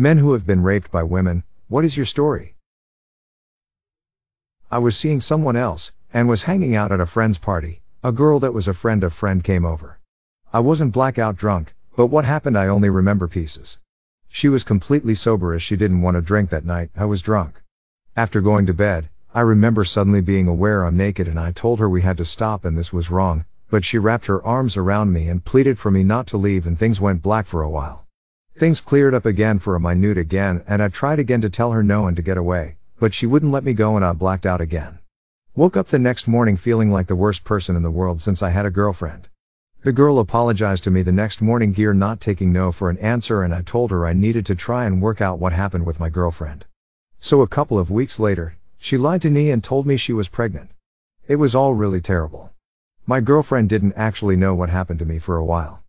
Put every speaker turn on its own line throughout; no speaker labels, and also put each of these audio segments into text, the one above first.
Men who have been raped by women, what is your story? I was seeing someone else, and was hanging out at a friend's party. A girl that was a friend of friend came over. I wasn't blackout drunk, but what happened I only remember pieces. She was completely sober as she didn't want to drink that night, I was drunk. After going to bed, I remember suddenly being aware I'm naked and I told her we had to stop and this was wrong, but she wrapped her arms around me and pleaded for me not to leave and things went black for a while. Things cleared up again for a minute again and I tried again to tell her no and to get away, but she wouldn't let me go and I blacked out again. Woke up the next morning feeling like the worst person in the world since I had a girlfriend. The girl apologized to me the next morning gear not taking no for an answer and I told her I needed to try and work out what happened with my girlfriend. So a couple of weeks later, she lied to me and told me she was pregnant. It was all really terrible. My girlfriend didn't actually know what happened to me for a while.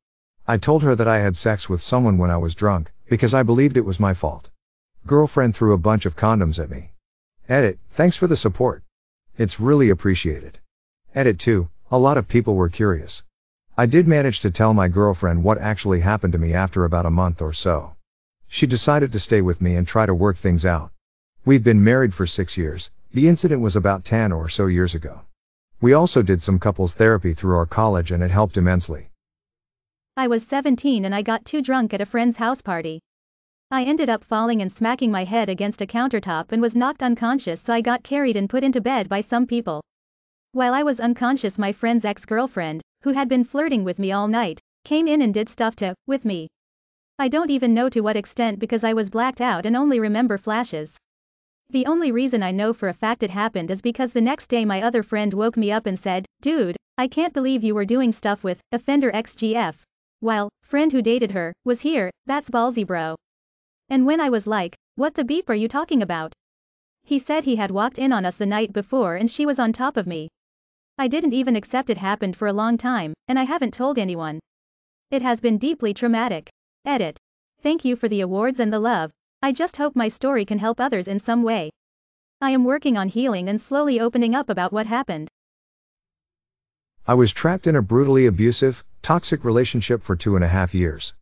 I told her that I had sex with someone when I was drunk, because I believed it was my fault. Girlfriend threw a bunch of condoms at me. Edit, thanks for the support. It's really appreciated. Edit 2, a lot of people were curious. I did manage to tell my girlfriend what actually happened to me after about a month or so. She decided to stay with me and try to work things out. We've been married for six years, the incident was about 10 or so years ago. We also did some couples therapy through our college and it helped immensely.
I was 17 and I got too drunk at a friend's house party. I ended up falling and smacking my head against a countertop and was knocked unconscious so I got carried and put into bed by some people. While I was unconscious my friend's ex-girlfriend, who had been flirting with me all night, came in and did stuff to, with me. I don't even know to what extent because I was blacked out and only remember flashes. The only reason I know for a fact it happened is because the next day my other friend woke me up and said, dude, I can't believe you were doing stuff with, offender XGF. While, friend who dated her, was here, that's ballsy bro. And when I was like, what the beep are you talking about? He said he had walked in on us the night before and she was on top of me. I didn't even accept it happened for a long time, and I haven't told anyone. It has been deeply traumatic. Edit. Thank you for the awards and the love. I just hope my story can help others in some way. I am working on healing and slowly opening up about what happened.
I was trapped in a brutally abusive, toxic relationship for two and a half years.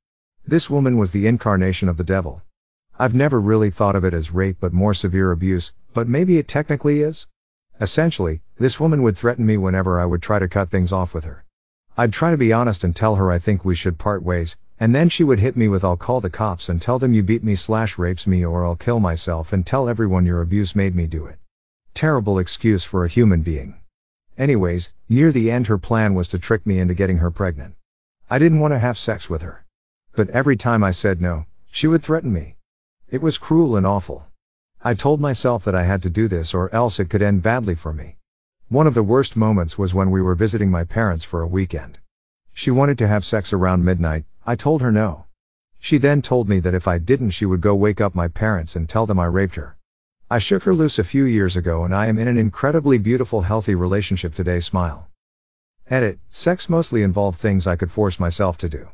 This woman was the incarnation of the devil. I've never really thought of it as rape but more severe abuse, but maybe it technically is? Essentially, this woman would threaten me whenever I would try to cut things off with her. I'd try to be honest and tell her I think we should part ways, and then she would hit me with I'll call the cops and tell them you beat me slash rapes me or I'll kill myself and tell everyone your abuse made me do it. Terrible excuse for a human being. Anyways, near the end her plan was to trick me into getting her pregnant. I didn't want to have sex with her. But every time I said no, she would threaten me. It was cruel and awful. I told myself that I had to do this or else it could end badly for me. One of the worst moments was when we were visiting my parents for a weekend. She wanted to have sex around midnight, I told her no. She then told me that if I didn't she would go wake up my parents and tell them I raped her. I shook her loose a few years ago and I am in an incredibly beautiful healthy relationship today smile. Edit, sex mostly involved things I could force myself to do.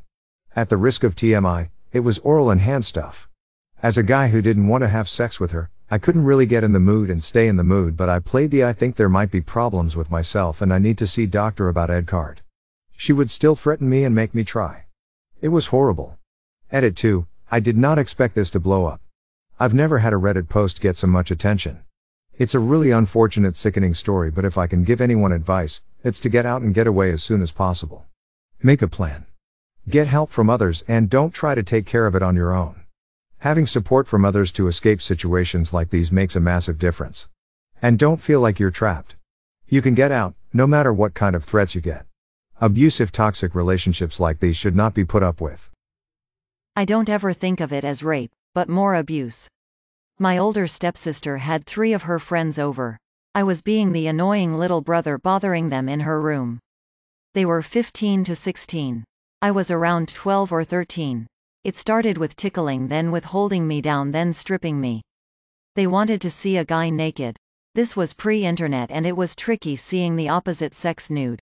At the risk of TMI, it was oral and hand stuff. As a guy who didn't want to have sex with her, I couldn't really get in the mood and stay in the mood but I played the I think there might be problems with myself and I need to see doctor about ed card. She would still threaten me and make me try. It was horrible. Edit 2, I did not expect this to blow up. I've never had a Reddit post get so much attention. It's a really unfortunate, sickening story, but if I can give anyone advice, it's to get out and get away as soon as possible. Make a plan. Get help from others and don't try to take care of it on your own. Having support from others to escape situations like these makes a massive difference. And don't feel like you're trapped. You can get out, no matter what kind of threats you get. Abusive toxic relationships like these should not be put up with.
I don't ever think of it as rape but more abuse. My older stepsister had three of her friends over. I was being the annoying little brother bothering them in her room. They were 15 to 16. I was around 12 or 13. It started with tickling then with holding me down then stripping me. They wanted to see a guy naked. This was pre-internet and it was tricky seeing the opposite sex nude.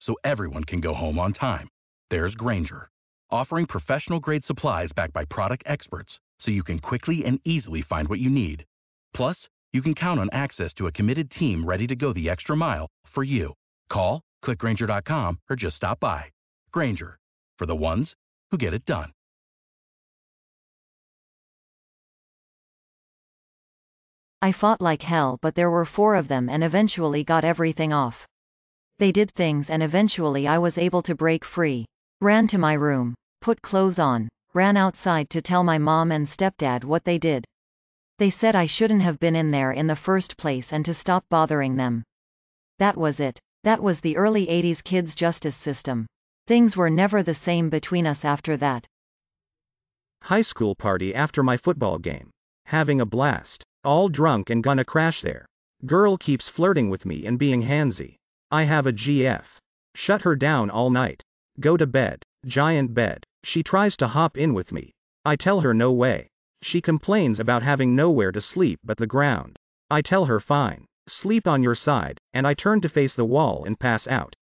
so everyone can go home on time, there's Grainger, offering professional grade supplies backed by product experts so you can quickly and easily find what you need. Plus, you can count on access to a committed team ready to go the extra mile for you. Call, clickgrainger.com, or just stop by. Grainger, for the ones who get it done.
I fought like hell but there were four of them and eventually got everything off. They did things and eventually I was able to break free. Ran to my room. Put clothes on. Ran outside to tell my mom and stepdad what they did. They said I shouldn't have been in there in the first place and to stop bothering them. That was it. That was the early 80s kids' justice system. Things were never the same between us after that.
High school party after my football game. Having a blast. All drunk and gonna crash there. Girl keeps flirting with me and being handsy. I have a GF. Shut her down all night. Go to bed. Giant bed. She tries to hop in with me. I tell her no way. She complains about having nowhere to sleep but the ground. I tell her fine. Sleep on your side, and I turn to face the wall and pass out.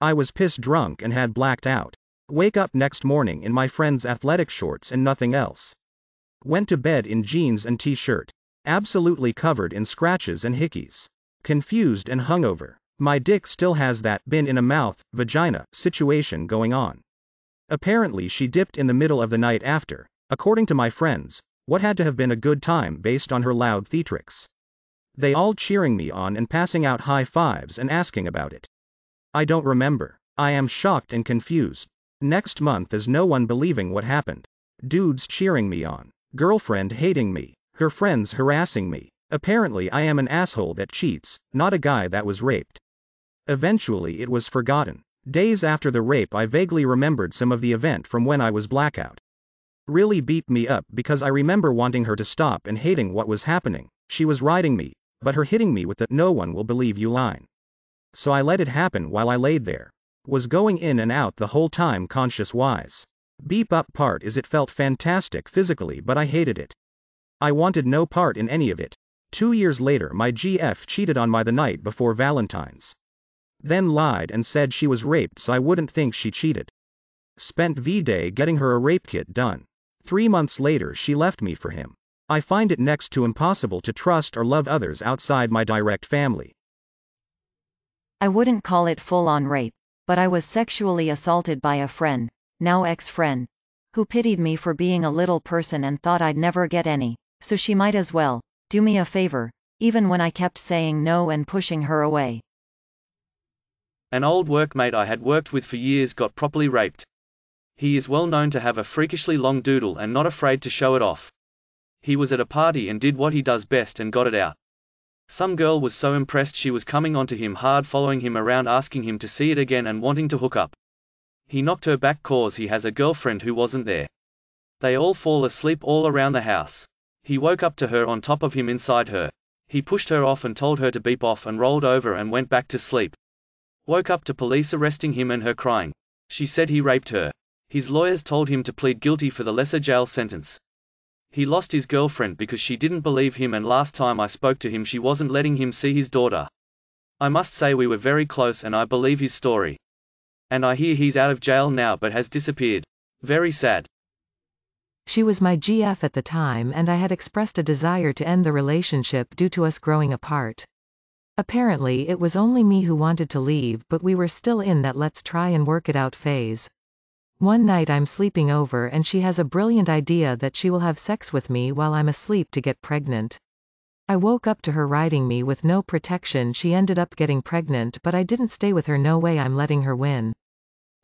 I was piss drunk and had blacked out. Wake up next morning in my friend's athletic shorts and nothing else. Went to bed in jeans and t shirt. Absolutely covered in scratches and hickeys. Confused and hungover. My dick still has that been in a mouth, vagina situation going on. Apparently, she dipped in the middle of the night after, according to my friends, what had to have been a good time based on her loud theatrics. They all cheering me on and passing out high fives and asking about it. I don't remember. I am shocked and confused. Next month is no one believing what happened. Dudes cheering me on. Girlfriend hating me. Her friends harassing me. Apparently, I am an asshole that cheats, not a guy that was raped. Eventually, it was forgotten. Days after the rape, I vaguely remembered some of the event from when I was blackout. Really beat me up because I remember wanting her to stop and hating what was happening. She was riding me, but her hitting me with the no one will believe you line. So I let it happen while I laid there. Was going in and out the whole time conscious wise. Beep up part is it felt fantastic physically, but I hated it. I wanted no part in any of it. Two years later, my GF cheated on my the night before Valentine's. Then lied and said she was raped so I wouldn't think she cheated. Spent V Day getting her a rape kit done. Three months later, she left me for him. I find it next to impossible to trust or love others outside my direct family.
I wouldn't call it full on rape, but I was sexually assaulted by a friend, now ex friend, who pitied me for being a little person and thought I'd never get any, so she might as well do me a favor, even when I kept saying no and pushing her away.
An old workmate I had worked with for years got properly raped. He is well known to have a freakishly long doodle and not afraid to show it off. He was at a party and did what he does best and got it out. Some girl was so impressed she was coming onto him hard following him around asking him to see it again and wanting to hook up. He knocked her back cause he has a girlfriend who wasn't there. They all fall asleep all around the house. He woke up to her on top of him inside her. He pushed her off and told her to beep off and rolled over and went back to sleep. Woke up to police arresting him and her crying. She said he raped her. His lawyers told him to plead guilty for the lesser jail sentence. He lost his girlfriend because she didn't believe him and last time I spoke to him she wasn't letting him see his daughter. I must say we were very close and I believe his story. And I hear he's out of jail now but has disappeared. Very sad.
She was my GF at the time and I had expressed a desire to end the relationship due to us growing apart. Apparently it was only me who wanted to leave but we were still in that let's try and work it out phase. One night I'm sleeping over and she has a brilliant idea that she will have sex with me while I'm asleep to get pregnant. I woke up to her riding me with no protection she ended up getting pregnant but I didn't stay with her no way I'm letting her win.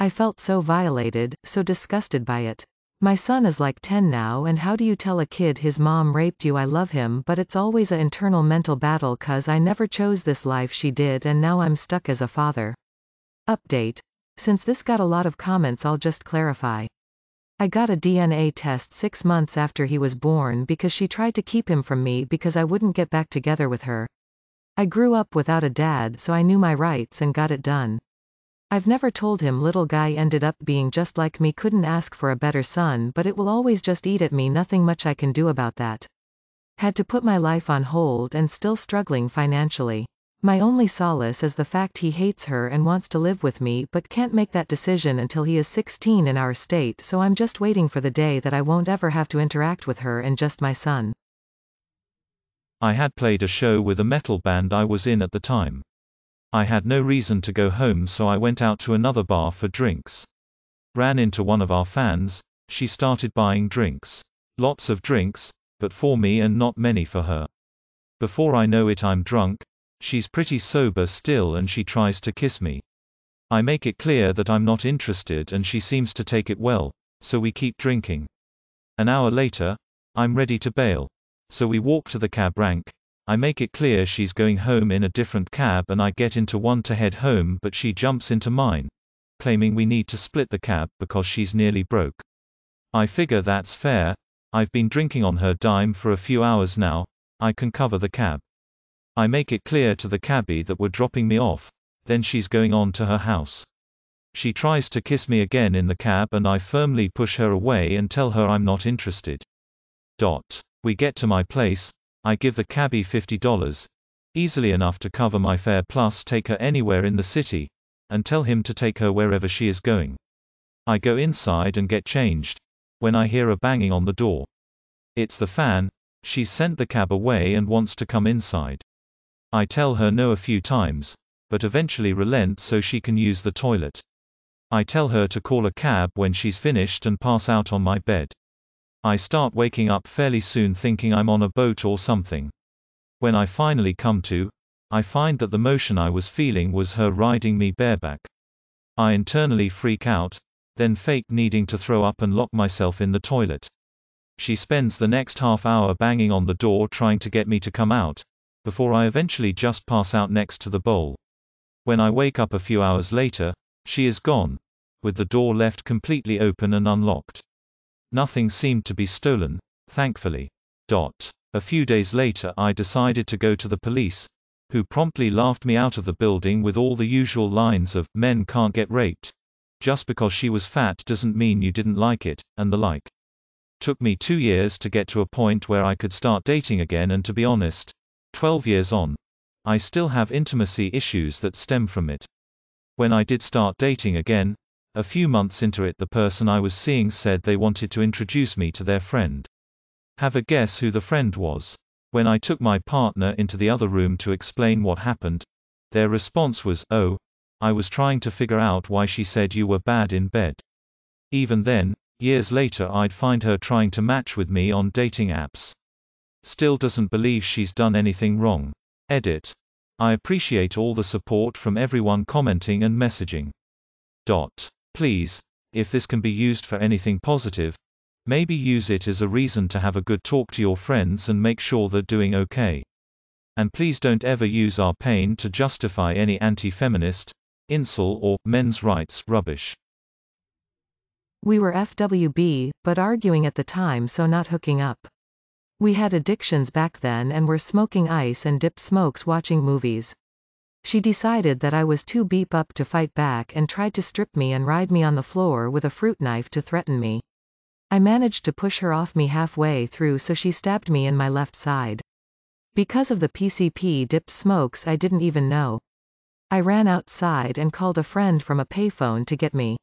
I felt so violated, so disgusted by it. My son is like 10 now and how do you tell a kid his mom raped you I love him but it's always a internal mental battle cause I never chose this life she did and now I'm stuck as a father. Update. Since this got a lot of comments I'll just clarify. I got a DNA test six months after he was born because she tried to keep him from me because I wouldn't get back together with her. I grew up without a dad so I knew my rights and got it done. I've never told him little guy ended up being just like me couldn't ask for a better son but it will always just eat at me nothing much I can do about that. Had to put my life on hold and still struggling financially. My only solace is the fact he hates her and wants to live with me but can't make that decision until he is 16 in our state so I'm just waiting for the day that I won't ever have to interact with her and just my son.
I had played a show with a metal band I was in at the time. I had no reason to go home so I went out to another bar for drinks. Ran into one of our fans, she started buying drinks. Lots of drinks, but for me and not many for her. Before I know it I'm drunk, she's pretty sober still and she tries to kiss me. I make it clear that I'm not interested and she seems to take it well, so we keep drinking. An hour later, I'm ready to bail. So we walk to the cab rank, I make it clear she's going home in a different cab and I get into one to head home but she jumps into mine. Claiming we need to split the cab because she's nearly broke. I figure that's fair, I've been drinking on her dime for a few hours now, I can cover the cab. I make it clear to the cabbie that we're dropping me off, then she's going on to her house. She tries to kiss me again in the cab and I firmly push her away and tell her I'm not interested. Dot. We get to my place, I give the cabbie $50, easily enough to cover my fare plus take her anywhere in the city, and tell him to take her wherever she is going. I go inside and get changed, when I hear a banging on the door. It's the fan, she's sent the cab away and wants to come inside. I tell her no a few times, but eventually relent so she can use the toilet. I tell her to call a cab when she's finished and pass out on my bed. I start waking up fairly soon thinking I'm on a boat or something. When I finally come to, I find that the motion I was feeling was her riding me bareback. I internally freak out, then fake needing to throw up and lock myself in the toilet. She spends the next half hour banging on the door trying to get me to come out, before I eventually just pass out next to the bowl. When I wake up a few hours later, she is gone, with the door left completely open and unlocked. Nothing seemed to be stolen, thankfully. Dot. A few days later I decided to go to the police, who promptly laughed me out of the building with all the usual lines of, men can't get raped. Just because she was fat doesn't mean you didn't like it, and the like. Took me two years to get to a point where I could start dating again and to be honest, 12 years on, I still have intimacy issues that stem from it. When I did start dating again, a few months into it the person I was seeing said they wanted to introduce me to their friend. Have a guess who the friend was. When I took my partner into the other room to explain what happened, their response was, oh, I was trying to figure out why she said you were bad in bed. Even then, years later I'd find her trying to match with me on dating apps. Still doesn't believe she's done anything wrong. Edit. I appreciate all the support from everyone commenting and messaging. Dot. Please, if this can be used for anything positive, maybe use it as a reason to have a good talk to your friends and make sure they're doing okay. And please don't ever use our pain to justify any anti-feminist, incel or men's rights rubbish.
We were FWB, but arguing at the time so not hooking up. We had addictions back then and were smoking ice and dip smokes watching movies. She decided that I was too beep up to fight back and tried to strip me and ride me on the floor with a fruit knife to threaten me. I managed to push her off me halfway through so she stabbed me in my left side. Because of the PCP dipped smokes I didn't even know. I ran outside and called a friend from a payphone to get me.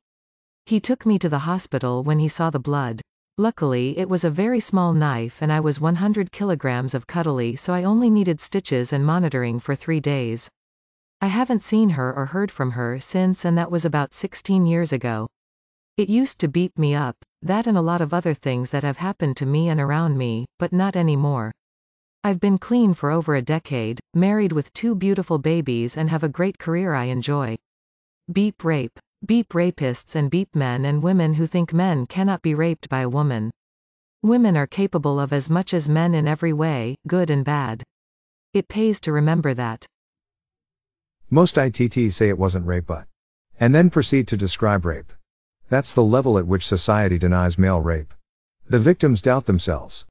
He took me to the hospital when he saw the blood. Luckily it was a very small knife and I was 100 kilograms of cuddly so I only needed stitches and monitoring for three days. I haven't seen her or heard from her since and that was about 16 years ago. It used to beat me up, that and a lot of other things that have happened to me and around me, but not anymore. I've been clean for over a decade, married with two beautiful babies and have a great career I enjoy. Beep rape. Beep rapists and beep men and women who think men cannot be raped by a woman. Women are capable of as much as men in every way, good and bad. It pays to remember that.
Most ITTs say it wasn't rape but. And then proceed to describe rape. That's the level at which society denies male rape. The victims doubt themselves.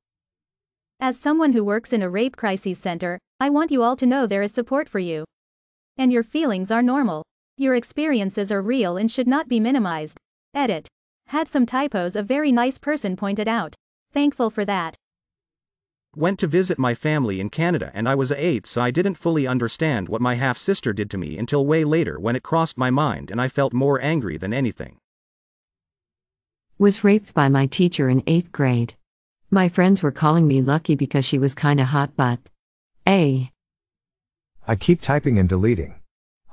As someone who works in a rape crisis center, I want you all to know there is support for you. And your feelings are normal. Your experiences are real and should not be minimized. Edit. Had some typos a very nice person pointed out. Thankful for that.
Went to visit my family in Canada and I was a 8 so I didn't fully understand what my half sister did to me until way later when it crossed my mind and I felt more angry than anything.
Was raped by my teacher in 8th grade. My friends were calling me lucky because she was kinda hot but. A.
I keep typing and deleting.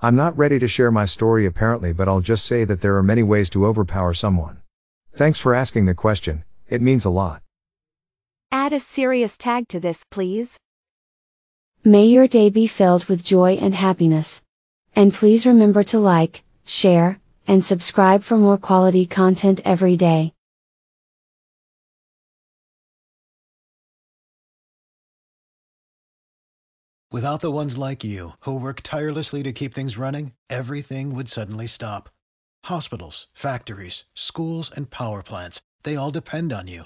I'm not ready to share my story apparently, but I'll just say that there are many ways to overpower someone. Thanks for asking the question, it means a lot.
Add a serious tag to this, please.
May your day be filled with joy and happiness. And please remember to like, share, and subscribe for more quality content every day.
Without the ones like you, who work tirelessly to keep things running, everything would suddenly stop. Hospitals, factories, schools, and power plants, they all depend on you.